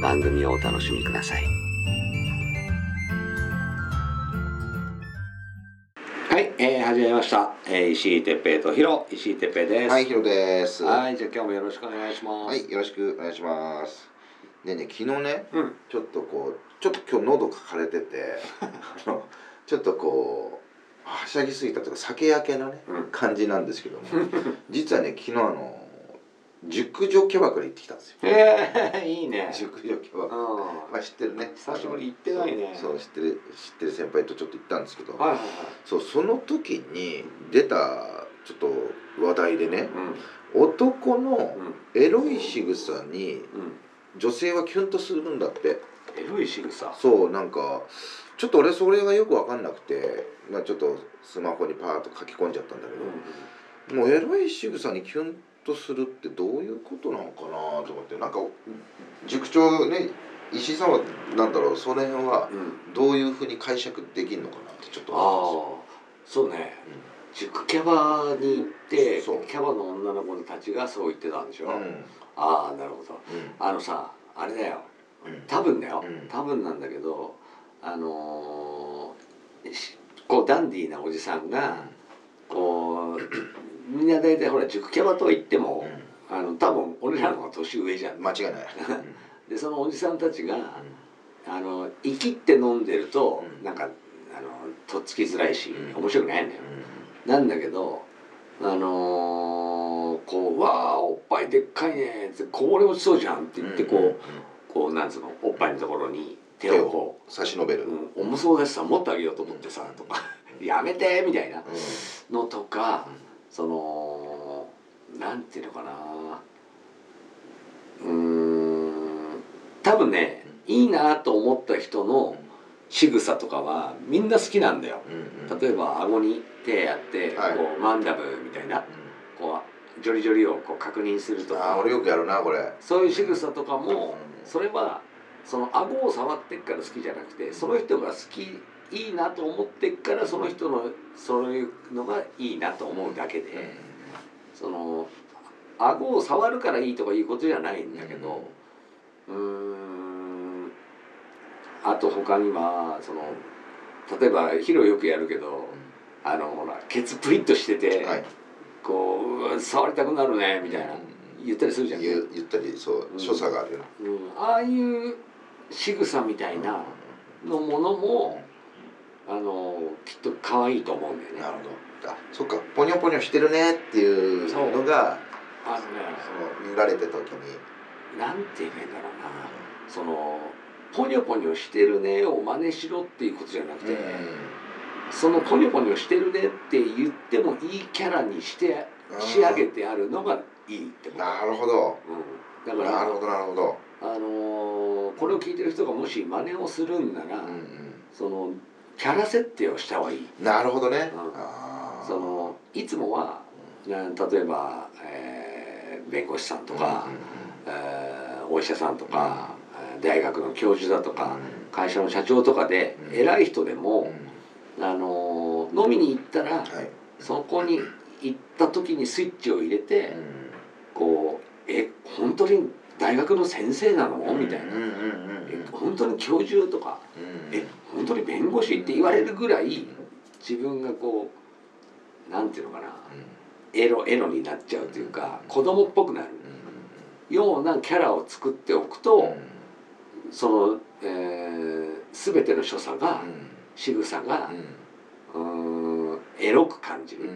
番組をお楽しみください。はい、えー、始めました。えー、石井哲平とヒロ、石井哲平です。はい、ヒロです。ははい、じゃあ今日もよろしくお願いします。い、よろしくお願いします。でね、昨日ね、うん。ちょっとこう、ちょっと今日喉かかれてて、あのちょっとこう、はしゃぎすぎたというか、酒焼けのね、うん感じなんですけども、実はね、昨日あの、熟女キャバクラ行ってきたんですよ。えー、いいね。熟女キャバクラ。うまあ知ってるね。久しぶり行ってないねそう、知ってる、知ってる先輩とちょっと行ったんですけど、ん。はいはいそう、その時に出た、ちょっと話題でね、はい。男のうん。エロい仕草にうん。女性はキュンとするんだってエロい仕草？そうなんかちょっと俺それがよく分かんなくて、まあ、ちょっとスマホにパーッと書き込んじゃったんだけど、もうエロい仕草にキュンとするってどういうことなのかなと思ってなんか塾長ね石井さんはなんだろうその辺はうん。どういうふうに解釈できるのかなってちょっとあ思あ、そうね。塾キャバに行って、キャバの女の子たちがそう言ってたんでしょ。うんうんああ、なるほど。あのさ、あれだよ。うん多分だよ。うん多分なんだけど、あのーしこうダンディーなおじさんが、こうみんな大体ほら塾キャバとは言っても、あの多分俺らの方が年上じゃん。間違いない、でそのおじさんたちが、あの生きって飲んでると、うん。なんかあのとっつきづらいし、うん。面白くないんだよ。なんだけどあのーこう「わあおっぱいでっかいね」ってこぼれ落ちそうじゃんって言ってこう、こうなんつうのおっぱいのところに手をこ差し伸べる、う「うん、重そうだしさ持ってあげようと思ってさ」とか「やめて」みたいなうのとかそのなんていうのかな。うーん。多分ねいいなと思った人の仕草とかはみんな好きなんだよ。んうん。例えば顎に手やって、はい。こうマンダブみたいなこうジョリジョリをこう確認するとか。ああ俺よくやるなこれ。そういう仕草とかもうん。それはその顎を触ってっから好きじゃなくてその人が好きいいなと思ってっからその人のそういうのがいいなと思うだけでその顎を触るからいいとかいうことじゃないんだけどうーんあと他にはその例えばヒロよくやるけどあのほらケツプリッとしてて、はい。こう触りたくなるねみたいな言ったりするじゃん、言う言ったりそううん。所作があるようん、ああいう仕草みたいなのものもあのきっと可愛いと思うんだよね。なるほど。あそっか。ポニョポニョしてるねっていうのがあのねその見られた時に。なんて言えばいいんだろうな。そのポニョポニョしてるねを真似しろっていうことじゃなくて、そのポニョポニョしてるねって言ってもいいキャラにして仕上げてあるのがいいってこと、なるほど。うん、だからなるほどなるほど。あのーこれを聞いてる人がもし真似をするんなら、うん。そのキャラ設定をした方がいい。うんなるほどね。うん。そのいつもは、な例えば、えー弁護士さんとか、えーお医者さんとか、えー大学の教授だとか、会社の社長とかで、うん。偉い人でうんうん。も、あのー飲みに行ったら、はい。そこに行った時にスイッチを入れて、こう「え本当に大学の先生なの?」みたいな。うんうんうん「え本当に教授?」とか。うん「え本当に弁護士?」って言われるぐらい自分がこうなんていうのかなエロエロになっちゃうというか子供っぽくなるようなキャラを作っておくとその、えー、全ての所作が、うん。仕草がう、ん。エロく感じる、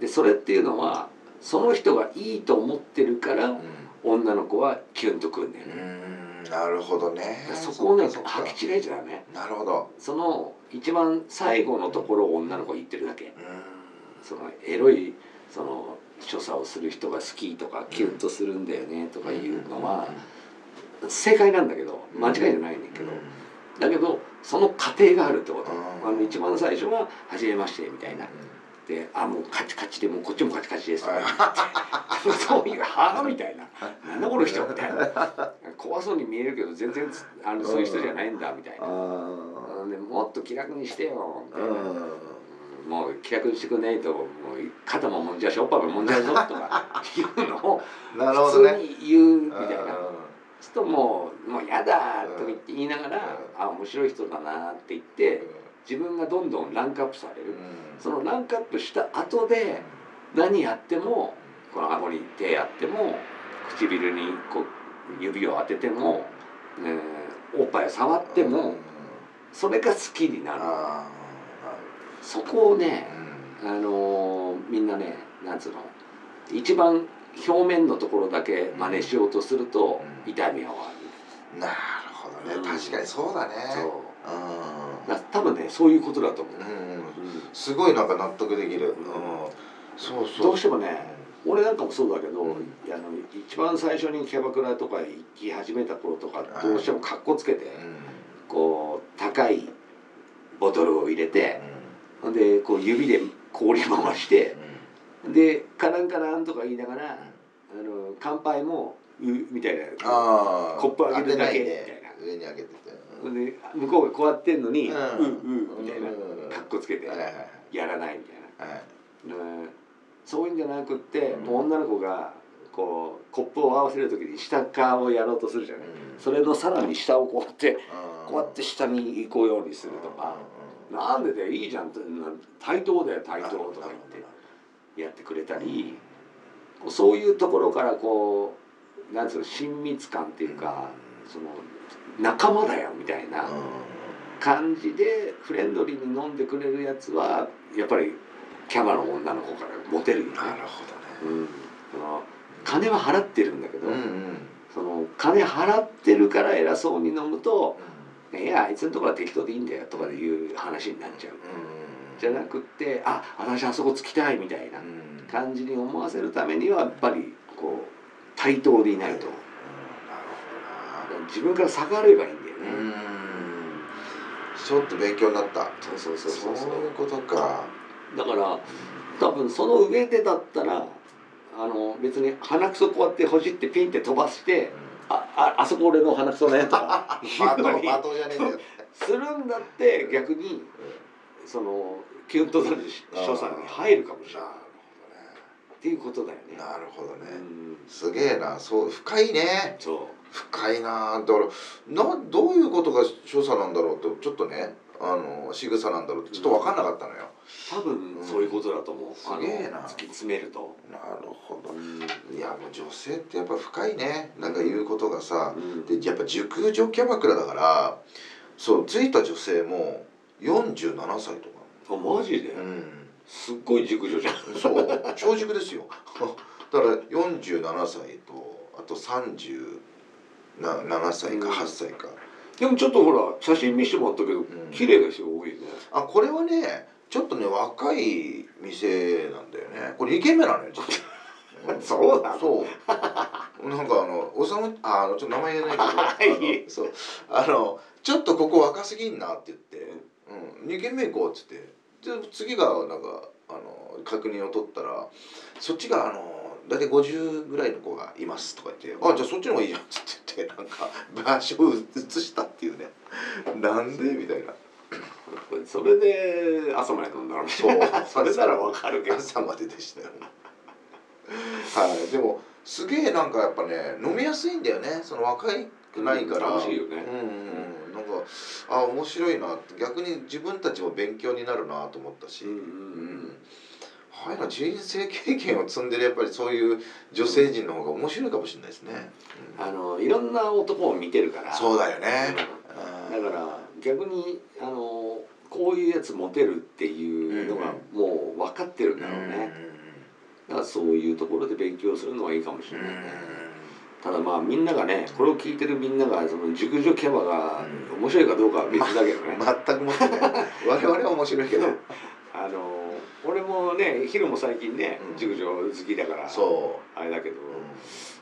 でそれっていうのはその人がいいと思ってるからうん。女の子はキュンとくんだよね、うんなるほどね。そこをね履き違えちゃダメ。なるほど。その一番最後のところを女の子は言ってるだけ。うん。そのエロいその所作をする人が好きとかキュンとするんだよねとかいうのは正解なんだけど間違いじゃないんだけどだけどその過程があるってこと。うん。あの一番最初は「初めまして」みたいなで「あもうカチカチでもうこっちもカチカチです」とか そういう「はあ?」みたいな「なんだこの人」みたいな。怖そうに見えるけど全然つあのそういう人じゃないんだみたいな。あうん。でもっと気楽にしてよみたいな。うもう気楽にしてくんないともう肩ももんじゃうしおっぱいももんじゃうぞとかいうのを普通に言うみたいな。うんするともう「もうやだ」とか言って言いながら「うん。あ面白い人だな」って言って自分がどんどんランクアップされる。そのランクアップした後で何やってもこの顎に手やっても唇にこう指を当てても、えーおっぱいを触ってもそれが好きになる。あそこをねあ、あのーみんなねなんつうの一番表面のところだけ真似しようとするとうん。痛みが終わる、なるほどね。うん確かにそうだねそううだ多分ねそういうことだと思う、すごいなんか納得できる。うん。そうそう。どうしてもね俺なんかもそうだけど、あの一番最初にキャバクラとか行き始めた頃とかはいどうしてもかっこつけて、うん。こう高いボトルを入れて、ほん。でこう指で氷回してでカランカランとか言いながら、あの乾杯もうみたいなああコップ上げるだけでみたいな。上に上げてで向こうがこうやってんのに「うううん」みたいなうんかっこつけてやらないみたいな。そういうんじゃなくって、うん。もう女の子がこうコップを合わせる時に下側をやろうとするじゃない、うん。それのさらに下をこうやってこうやって下に行こうようにするとか「なんでだよいいじゃん」って「対等だよ対等」とか言ってやってくれたりそういうところからこうなんつうの親密感っていうか、その仲間だよみたいな感じでフレンドリーに飲んでくれるやつはやっぱりキャバの女の子からモテるよね。なるほどね。うん、その金は払ってるんだけど、うんうん。その金払ってるから偉そうに飲むと「いやあいつのところは適当でいいんだよ」とかいう話になっちゃう。じゃなくって「あ私あそこつきたい」みたいなうん。感じに思わせるためにはやっぱりこう対等でいないと自分から下がればいいんだようん。ね。ちょっと勉強になった。そうそうそうそそう。ういうことか。だから多分その上でだったらあの別に鼻くそこうやってほじってピンって飛ばして「あああそこ俺の鼻くそね」とかバト言うのにバトじゃねえんだよするんだって逆にそのキュンとなる所作に入るかもしれない。っていうことだよね。なるほどね。うん。すげえな。そう深いね。そ深いな。だからなどういうことが所作なんだろうとちょっとねあの仕草なんだろうってちょっと分かんなかったのよ、う多分そういうことだと思う。すげえな。突き詰めると。なるほど。うん。いやもう女性ってやっぱ深いね。なんか言うことがさ、うん。でやっぱ熟女キャバクラだからそう着いた女性も47歳とか。あマジで、うん。すっごい熟女じゃん。そう。長熟ですよ。だから47歳とあと37歳かうん。8歳か、でもちょっとほら写真見せてもらったけど、ん。綺麗な人多いね。あこれはねちょっとね若い店なんだよね。これ2軒目なのよ そうなの？そう。なんかあのおさむああのちょっと名前言えないけど はい。そう。あのちょっとここ若すぎんなって言って「うん、2軒目行こう」っつって。で次がなんかあの確認を取ったらそっちがあの大体50ぐらいの子がいますとか言って「あじゃあそっちの方がいいじゃん」っつって言ってなんか場所を移したっていうね。なんで？みたいな。それで朝まで飲んだのそう。それならわかるけど。朝まででしたよ。はい。でもすげえなんかやっぱね飲みやすいんだよね。その若いくないから、楽しいよね。うんうんうん。なんかあ面白いなって。逆に自分たちも勉強になるなと思ったし、うん。うんいな人生経験を積んでるやっぱりそういう女性陣の方が面白いかもしれないですね、あのいろんな男を見てるから。そうだよね、だから逆にあのこういうやつモテるっていうのがもう分かってるんだろうね、だからそういうところで勉強するのはいいかもしれないね、ただまあみんながねこれを聞いてるみんながその熟女キャバが面白いかどうかは別だけどね、ま、全くもってない。我々は面白いけど。あの俺もねヒロも最近ねうん。熟女好きだからそあれだけど、う、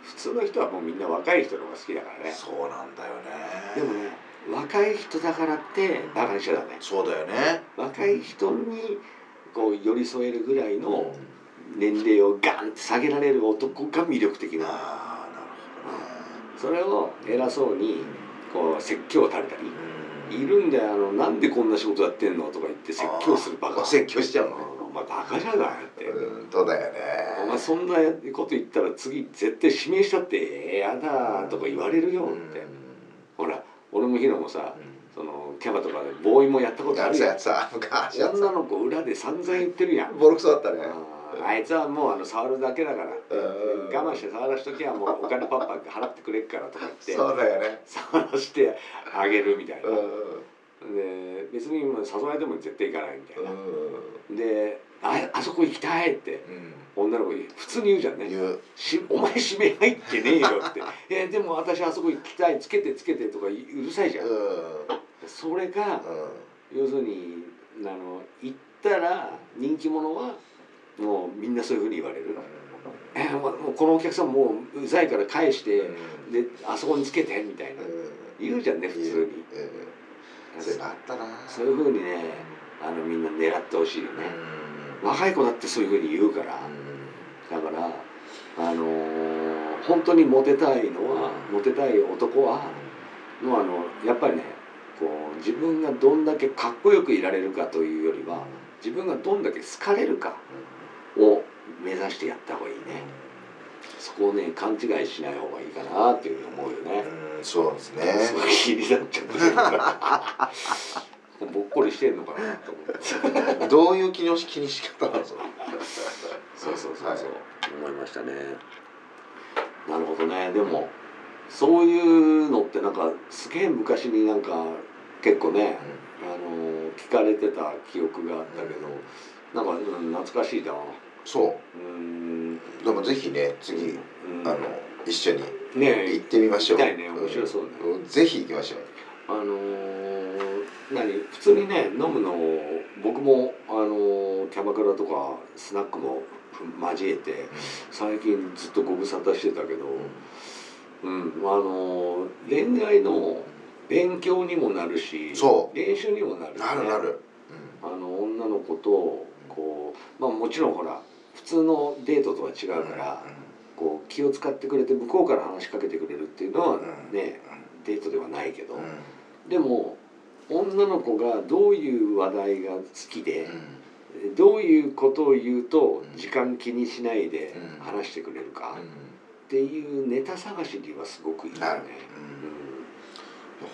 普通の人はもうみんな若い人の方が好きだからね。そうなんだよね。でもね若い人だからってバカにしちゃダメ。そうだよね。若い人にこう寄り添えるぐらいのうん。年齢をガンって下げられる男が魅力的な。ああなるそれを偉そうにこう説教を垂れたり。ほどねいるんだよあのなんでこんな仕事やってんのとか言って説教するバカ。説教しちゃうのねお前バカじゃないって、うんそうだよね。お前そんなこと言ったら次絶対指名したってえやだとか言われるよって、ほら俺もヒロもさそのキャバとかでボーイもやったことあるやつやつさ昔やつ。女の子裏で散々言ってるやん。ボロクソだったねあいつはもうあの触るだけだから。うん。我慢して触らしときゃもうお金パッパ払ってくれっからとか言って。そうだよね。触らしてあげるみたいな。うで別に誘われても絶対行かないみたいな、ん。でああそこ行きたいってうん。女の子に普通に言うじゃんね。しお前指名入ってねえよって「えでも私あそこ行きたいつけてつけて」とかうるさいじゃん、うん。それがうん。要するにあの行ったら人気者はもうみんなそういうふうに言われる「えもうもうこのお客さんもううざいから返してであそこにつけて」みたいな。言うじゃんね普通に。うんそれがあったな。そういうふうにねあのみんな狙ってほしいよね。若い子だってそういうふうに言うから。だからあのー本当にモテたいのはモテたい男はもうあのやっぱりねこう自分がどんだけかっこよくいられるかというよりは自分がどんだけ好かれるかを目指してやった方がいいね。そこをね勘違いしない方がいいかなっていうふうに思うよね。うんそうですね。すごい気になっちゃって。ぼっこりしてんのかなと思って。どういう気の気にし方なんですかそうそうそうそう、はい。思いましたね。なるほどね。でもそういうのってなんかすげえ昔になんか結構ね、あの聞かれてた記憶があったけど、なんか、うん、懐かしいな。そう。うん。うでもぜひね次うん。あの一緒にね行ってみましょう。ね。面白そうだねん。ぜひ行きましょう。あのー何？普通にね飲むのを僕も、あのーキャバクラとかスナックも交えて最近ずっとご無沙汰してたけど、うん、あの恋愛の勉強にもなるしそう。練習にもなる、ね、なるなる。あの女の子とこうまあもちろんほら普通のデートとは違うから、こう気を使ってくれて向こうから話しかけてくれるっていうのはうんね、デートではないけど、うん。でも女の子がどういう話題が好きでう、ん。どういうことを言うとうん。時間気にしないでうん。話してくれるか、うん。っていうネタ探しにはすごくいいよね。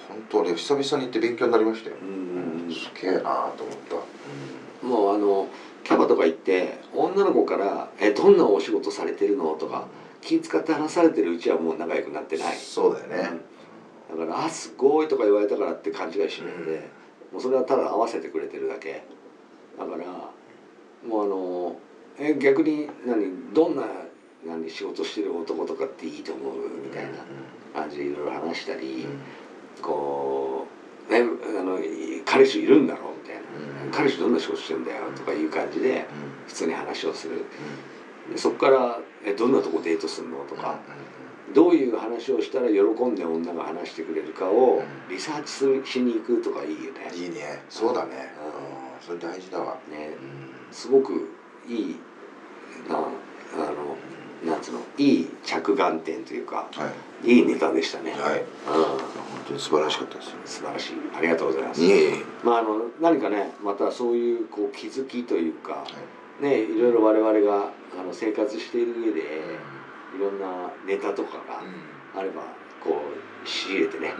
本当俺久々に行って勉強になりましたよ。うん。すげえなと思ったもうあのキャバとか行って女の子から「えどんなお仕事されてるの?」とか気使って話されてるうちはもう仲良くなってない。そうだよね。だから「あすごい」とか言われたからって勘違いしないで、もうそれはただ合わせてくれてるだけ。だからもうあのえ逆に何どんな何仕事してる男とかっていいと思う？みたいな感じでいろいろ話したり、こう「えあの彼氏いるんだろ?」みたいな「彼氏どんな仕事してんだよ」とかいう感じで普通に話をする。でそこから「えどんなとこデートするの?」とか。どういう話をしたら喜んで女が話してくれるかをリサーチするしに行くとかいいよね。いいね。そうだね。ううん。それ大事だわ。ね。うん。すごくいいなあのなんつうのいい着眼点というかはい。いいネタでしたね。はい。うん。本当に素晴らしかったです素晴らしい。ありがとうございます。いえいえ。まああの何かねまたそういうこう気づきというかねいろいろ我々があの生活している上でいろんなネタとかがあればこう仕入れてね、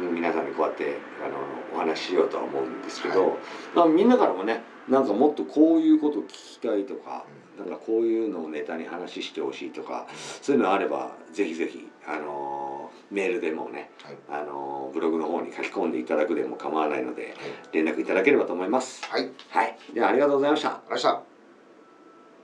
うん。皆さんにこうやってあのお話ししようとは思うんですけど、はい。まあ、みんなからもねなんかもっとこういうこと聞きたいとか、なんかこういうのをネタに話してほしいとかそういうのあればぜひぜひあのメールでもねはい。あのブログの方に書き込んでいただくでも構わないので連絡いただければと思います。はい、はい、ではありがとうございました。がとうございました